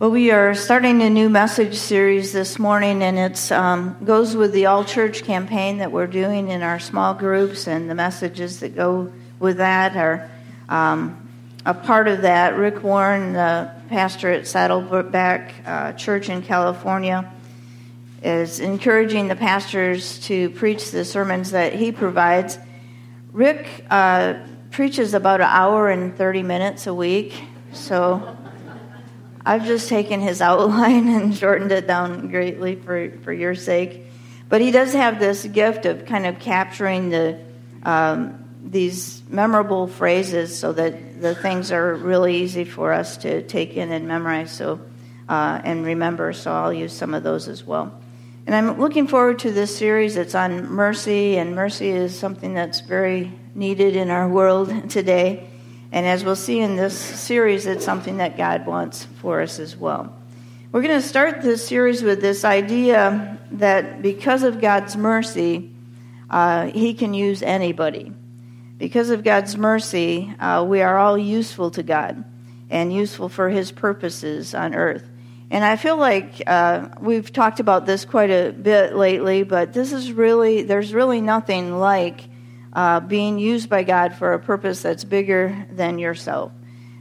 Well, we are starting a new message series this morning, and it um, goes with the All Church campaign that we're doing in our small groups, and the messages that go with that are um, a part of that. Rick Warren, the pastor at Saddleback uh, Church in California, is encouraging the pastors to preach the sermons that he provides. Rick uh, preaches about an hour and 30 minutes a week, so I've just taken his outline and shortened it down greatly for, for your sake. But he does have this gift of kind of capturing the um, these memorable phrases so that the things are really easy for us to take in and memorize so uh, and remember. So I'll use some of those as well. And I'm looking forward to this series. It's on mercy, and mercy is something that's very needed in our world today. And as we'll see in this series, it's something that God wants for us as well. We're going to start this series with this idea that because of God's mercy, uh, He can use anybody. Because of God's mercy, uh, we are all useful to God and useful for His purposes on earth. And I feel like uh, we've talked about this quite a bit lately, but this is really, there's really nothing like uh, being used by God for a purpose that's bigger than yourself.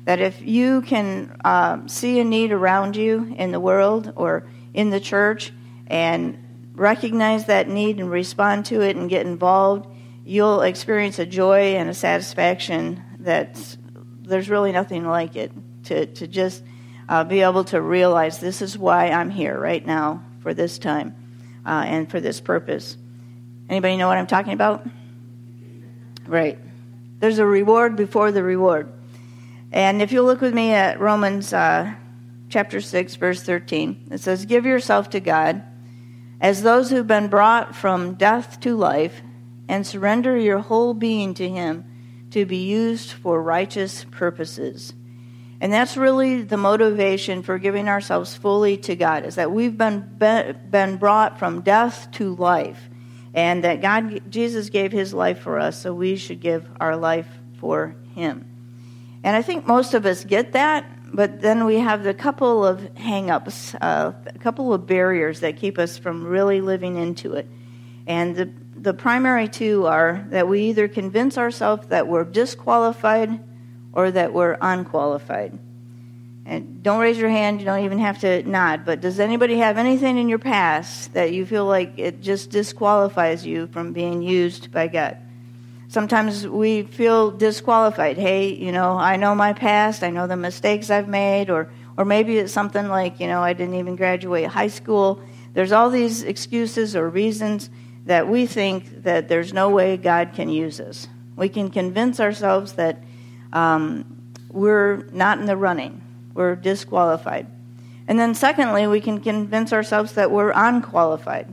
That if you can uh, see a need around you in the world or in the church and recognize that need and respond to it and get involved, you'll experience a joy and a satisfaction that there's really nothing like it. To, to just uh, be able to realize this is why I'm here right now for this time uh, and for this purpose. Anybody know what I'm talking about? Right. There's a reward before the reward. And if you look with me at Romans uh, chapter 6, verse 13, it says, Give yourself to God as those who've been brought from death to life, and surrender your whole being to Him to be used for righteous purposes. And that's really the motivation for giving ourselves fully to God, is that we've been, been brought from death to life and that God, Jesus gave his life for us, so we should give our life for him. And I think most of us get that, but then we have the couple of hangups, uh, a couple of barriers that keep us from really living into it. And the, the primary two are that we either convince ourselves that we're disqualified or that we're unqualified. And don't raise your hand, you don't even have to nod, but does anybody have anything in your past that you feel like it just disqualifies you from being used by God? Sometimes we feel disqualified. Hey, you know, I know my past, I know the mistakes I've made, or, or maybe it's something like, you know, I didn't even graduate high school. There's all these excuses or reasons that we think that there's no way God can use us. We can convince ourselves that um, we're not in the running we're disqualified. And then, secondly, we can convince ourselves that we're unqualified.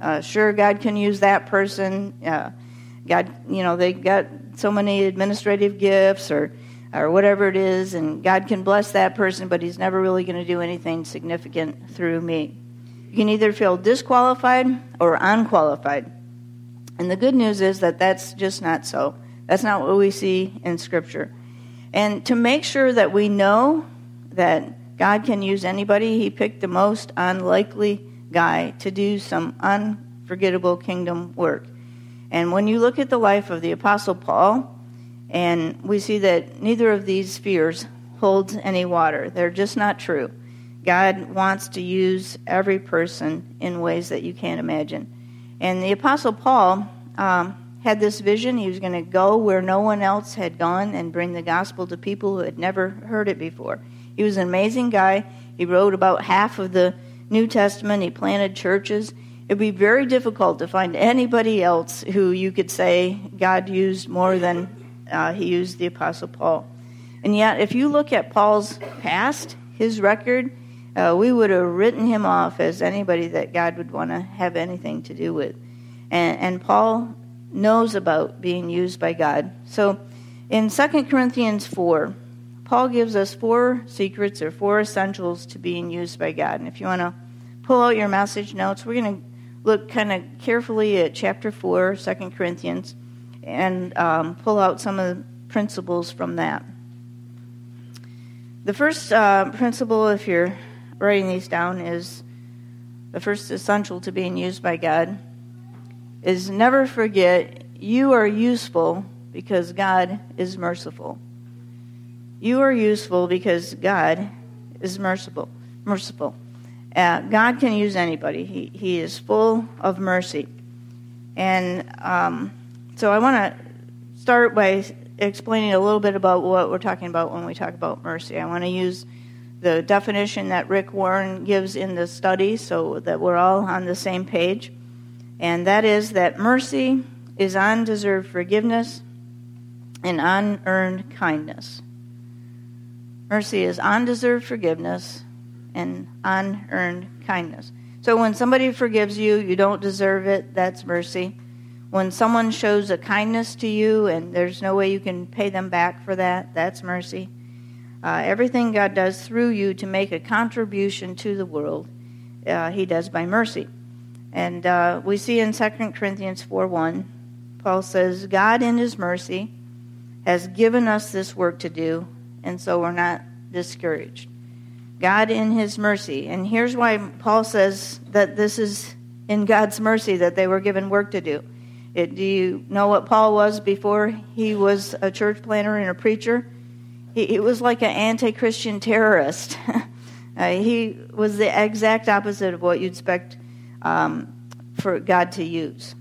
Uh, sure, God can use that person. Uh, God, you know, they got so many administrative gifts or, or whatever it is, and God can bless that person, but He's never really going to do anything significant through me. You can either feel disqualified or unqualified. And the good news is that that's just not so. That's not what we see in Scripture. And to make sure that we know that God can use anybody. He picked the most unlikely guy to do some unforgettable kingdom work. And when you look at the life of the Apostle Paul, and we see that neither of these fears holds any water, they're just not true. God wants to use every person in ways that you can't imagine. And the Apostle Paul um, had this vision. He was going to go where no one else had gone and bring the gospel to people who had never heard it before. He was an amazing guy. He wrote about half of the New Testament. He planted churches. It'd be very difficult to find anybody else who you could say God used more than uh, he used the Apostle Paul. And yet, if you look at Paul's past, his record, uh, we would have written him off as anybody that God would want to have anything to do with. And, and Paul knows about being used by God. So in 2 Corinthians 4, Paul gives us four secrets or four essentials to being used by God. And if you want to pull out your message notes, we're going to look kind of carefully at chapter 4, 2 Corinthians, and um, pull out some of the principles from that. The first uh, principle, if you're writing these down is the first essential to being used by God is never forget you are useful because God is merciful. You are useful because God is merciful. Merciful. Uh, God can use anybody. He, he is full of mercy. And um, so I want to start by explaining a little bit about what we're talking about when we talk about mercy. I want to use the definition that Rick Warren gives in the study so that we're all on the same page. And that is that mercy is undeserved forgiveness and unearned kindness. Mercy is undeserved forgiveness and unearned kindness. So when somebody forgives you, you don't deserve it, that's mercy. When someone shows a kindness to you and there's no way you can pay them back for that, that's mercy. Uh, everything God does through you to make a contribution to the world, uh, He does by mercy. And uh, we see in 2 Corinthians 4 1, Paul says, God in His mercy has given us this work to do, and so we're not discouraged. God in His mercy. And here's why Paul says that this is in God's mercy that they were given work to do. It, do you know what Paul was before he was a church planter and a preacher? He, he was like an anti Christian terrorist. uh, he was the exact opposite of what you'd expect um, for God to use.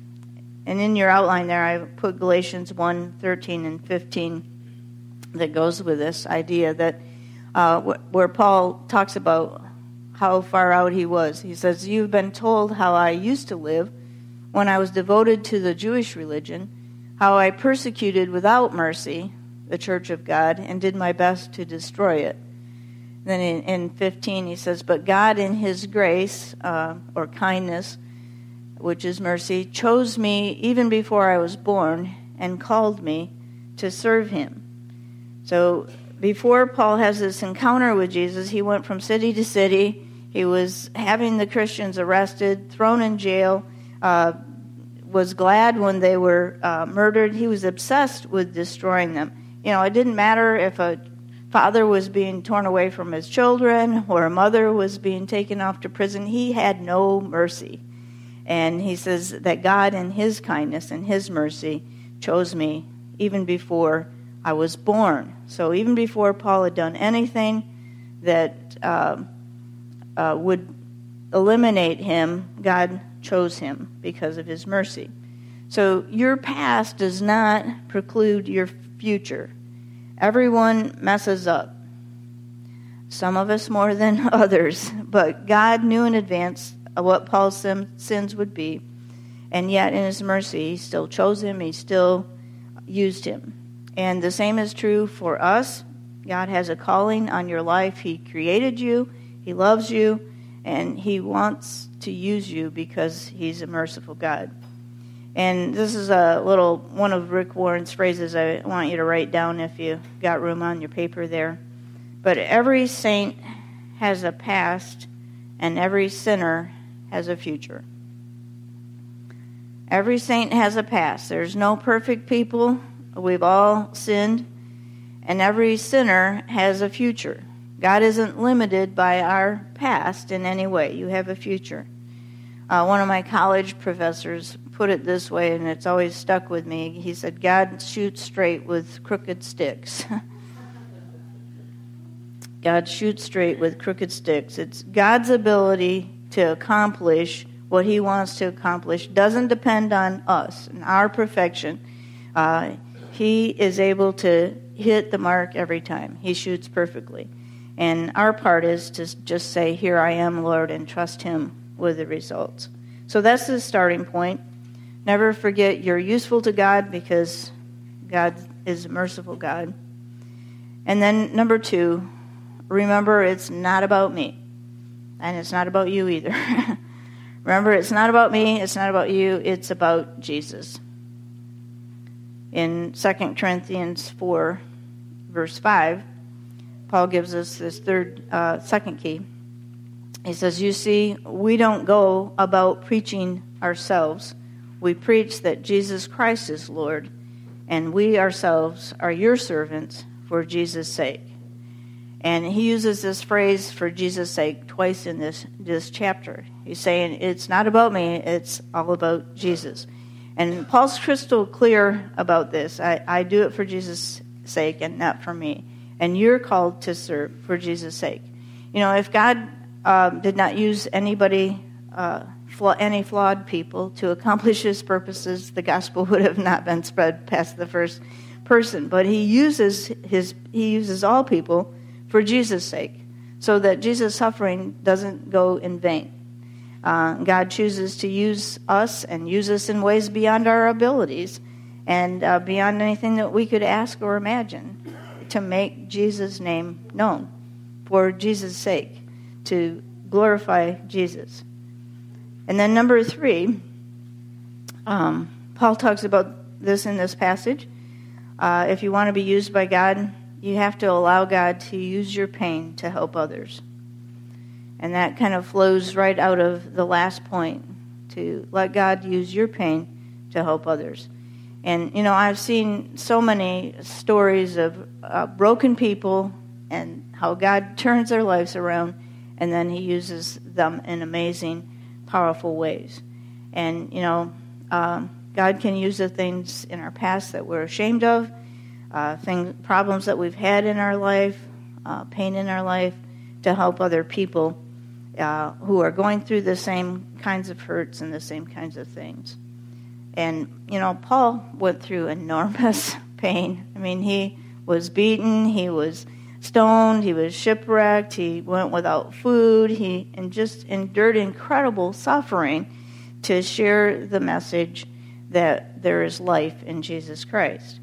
And in your outline there, I put Galatians 1 13 and 15 that goes with this idea that uh, where Paul talks about how far out he was. He says, You've been told how I used to live when I was devoted to the Jewish religion, how I persecuted without mercy the church of God and did my best to destroy it. Then in, in 15, he says, But God, in his grace uh, or kindness, which is mercy, chose me even before I was born and called me to serve him. So before Paul has this encounter with Jesus, he went from city to city. He was having the Christians arrested, thrown in jail, uh, was glad when they were uh, murdered. He was obsessed with destroying them. You know, it didn't matter if a father was being torn away from his children or a mother was being taken off to prison. He had no mercy. And he says that God, in his kindness and his mercy, chose me even before I was born. So even before Paul had done anything that uh, uh, would eliminate him, God chose him because of his mercy. So your past does not preclude your future. Everyone messes up. Some of us more than others, but God knew in advance what Paul's sins would be, and yet in his mercy, he still chose him, he still used him. And the same is true for us. God has a calling on your life. He created you, He loves you, and He wants to use you because He's a merciful God. And this is a little one of Rick Warren's phrases I want you to write down if you got room on your paper there. But every saint has a past, and every sinner has a future. Every saint has a past. There's no perfect people. We've all sinned, and every sinner has a future. God isn't limited by our past in any way. You have a future. Uh, one of my college professors put it this way, and it's always stuck with me. He said, God shoots straight with crooked sticks. God shoots straight with crooked sticks. It's God's ability to accomplish what He wants to accomplish doesn't depend on us and our perfection. Uh, he is able to hit the mark every time. He shoots perfectly. And our part is to just say, Here I am, Lord, and trust Him with the results. So that's the starting point. Never forget you're useful to God because God is a merciful God. And then, number two, remember it's not about me. And it's not about you either. remember, it's not about me, it's not about you, it's about Jesus in 2 Corinthians 4, verse 5, Paul gives us this third, uh, second key. He says, You see, we don't go about preaching ourselves. We preach that Jesus Christ is Lord, and we ourselves are your servants for Jesus' sake. And he uses this phrase for Jesus' sake twice in this, this chapter. He's saying, It's not about me, it's all about Jesus. And Paul's crystal clear about this. I, I do it for Jesus' sake and not for me. And you're called to serve for Jesus' sake. You know, if God uh, did not use anybody, uh, any flawed people, to accomplish his purposes, the gospel would have not been spread past the first person. But he uses, his, he uses all people for Jesus' sake, so that Jesus' suffering doesn't go in vain. Uh, God chooses to use us and use us in ways beyond our abilities and uh, beyond anything that we could ask or imagine to make Jesus' name known for Jesus' sake, to glorify Jesus. And then, number three, um, Paul talks about this in this passage. Uh, if you want to be used by God, you have to allow God to use your pain to help others. And that kind of flows right out of the last point to let God use your pain to help others. And, you know, I've seen so many stories of uh, broken people and how God turns their lives around and then He uses them in amazing, powerful ways. And, you know, um, God can use the things in our past that we're ashamed of uh, things, problems that we've had in our life, uh, pain in our life, to help other people uh, who are going through the same kinds of hurts and the same kinds of things. And, you know, Paul went through enormous pain. I mean, he was beaten, he was stoned, he was shipwrecked, he went without food, he and just endured incredible suffering to share the message that there is life in Jesus Christ.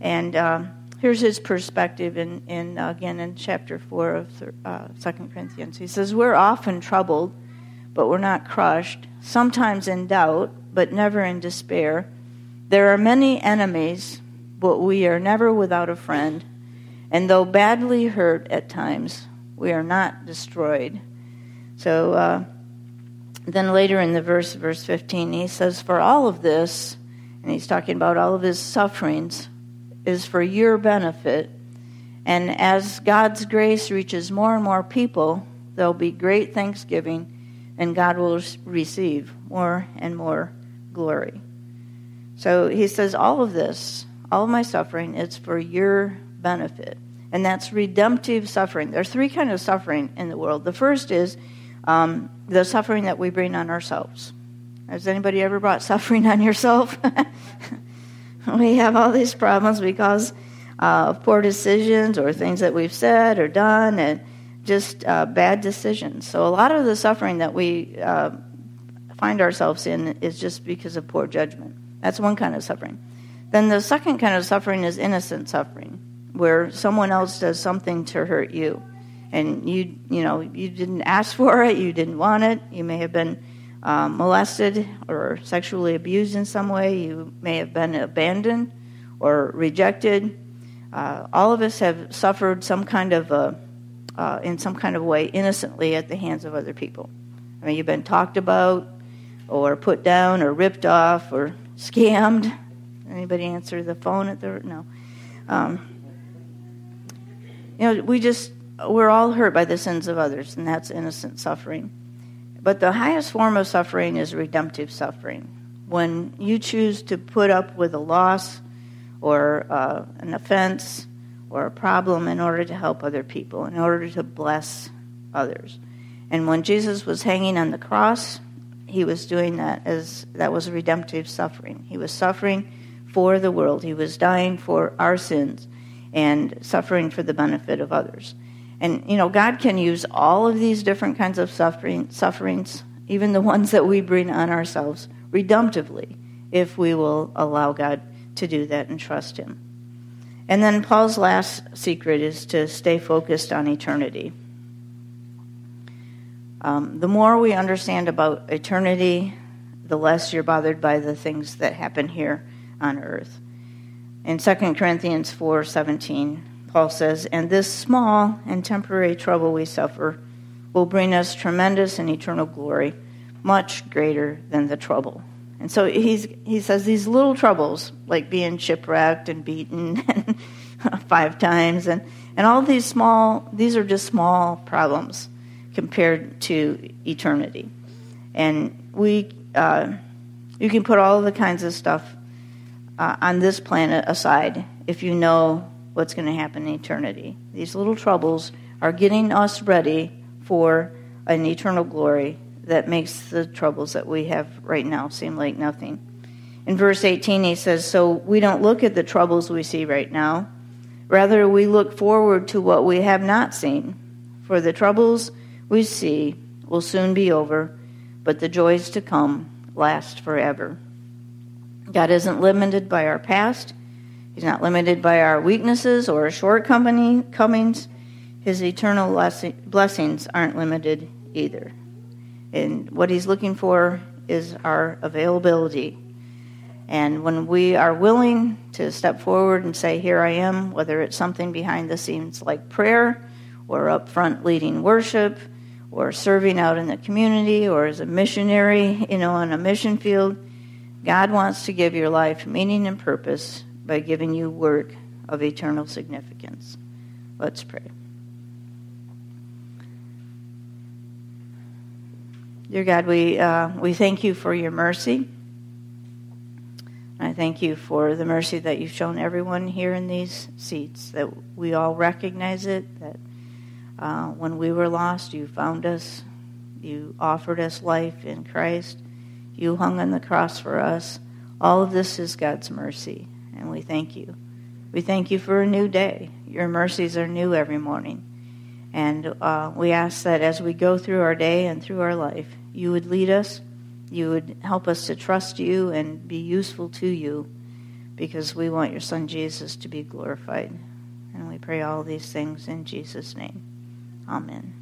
And uh, here's his perspective in, in again in chapter 4 of uh, 2 Corinthians. He says, We're often troubled, but we're not crushed, sometimes in doubt, but never in despair. There are many enemies, but we are never without a friend. And though badly hurt at times, we are not destroyed. So uh, then later in the verse, verse 15, he says, For all of this, and he's talking about all of his sufferings, is for your benefit. And as God's grace reaches more and more people, there'll be great thanksgiving, and God will receive more and more glory. So he says, All of this, all of my suffering, it's for your benefit. And that's redemptive suffering. There's three kinds of suffering in the world. The first is um, the suffering that we bring on ourselves. Has anybody ever brought suffering on yourself? we have all these problems because uh, of poor decisions or things that we've said or done and just uh, bad decisions. So a lot of the suffering that we uh, find ourselves in is just because of poor judgment. That's one kind of suffering. Then the second kind of suffering is innocent suffering, where someone else does something to hurt you, and you you know you didn't ask for it, you didn't want it. You may have been um, molested or sexually abused in some way. You may have been abandoned or rejected. Uh, all of us have suffered some kind of a, uh, in some kind of way innocently at the hands of other people. I mean, you've been talked about, or put down, or ripped off, or scammed. Anybody answer the phone at the no? Um, you know, we just we're all hurt by the sins of others, and that's innocent suffering. But the highest form of suffering is redemptive suffering. When you choose to put up with a loss or uh, an offense or a problem in order to help other people, in order to bless others. And when Jesus was hanging on the cross, he was doing that as that was redemptive suffering. He was suffering for the world. He was dying for our sins and suffering for the benefit of others. And, you know, God can use all of these different kinds of suffering, sufferings, even the ones that we bring on ourselves, redemptively, if we will allow God to do that and trust Him. And then Paul's last secret is to stay focused on eternity. Um, the more we understand about eternity, the less you're bothered by the things that happen here on earth. In 2 Corinthians 4:17, Paul says, and this small and temporary trouble we suffer will bring us tremendous and eternal glory, much greater than the trouble. And so he's, he says these little troubles, like being shipwrecked and beaten five times, and, and all these small, these are just small problems compared to eternity. And we, uh, you can put all the kinds of stuff uh, on this planet aside if you know what's going to happen in eternity. These little troubles are getting us ready for an eternal glory that makes the troubles that we have right now seem like nothing. In verse 18, he says, So we don't look at the troubles we see right now. Rather, we look forward to what we have not seen. For the troubles we see will soon be over, but the joys to come last forever. God isn't limited by our past. He's not limited by our weaknesses or shortcomings. His eternal blessings aren't limited either. And what he's looking for is our availability. And when we are willing to step forward and say, Here I am, whether it's something behind the scenes like prayer, or up front leading worship, or serving out in the community, or as a missionary, you know, on a mission field, God wants to give your life meaning and purpose by giving you work of eternal significance. Let's pray. Dear God, we, uh, we thank you for your mercy. I thank you for the mercy that you've shown everyone here in these seats, that we all recognize it, that uh, when we were lost, you found us, you offered us life in Christ, you hung on the cross for us. All of this is God's mercy, and we thank you. We thank you for a new day. Your mercies are new every morning. And uh, we ask that as we go through our day and through our life, you would lead us, you would help us to trust you and be useful to you because we want your son Jesus to be glorified. And we pray all these things in Jesus' name. Amen.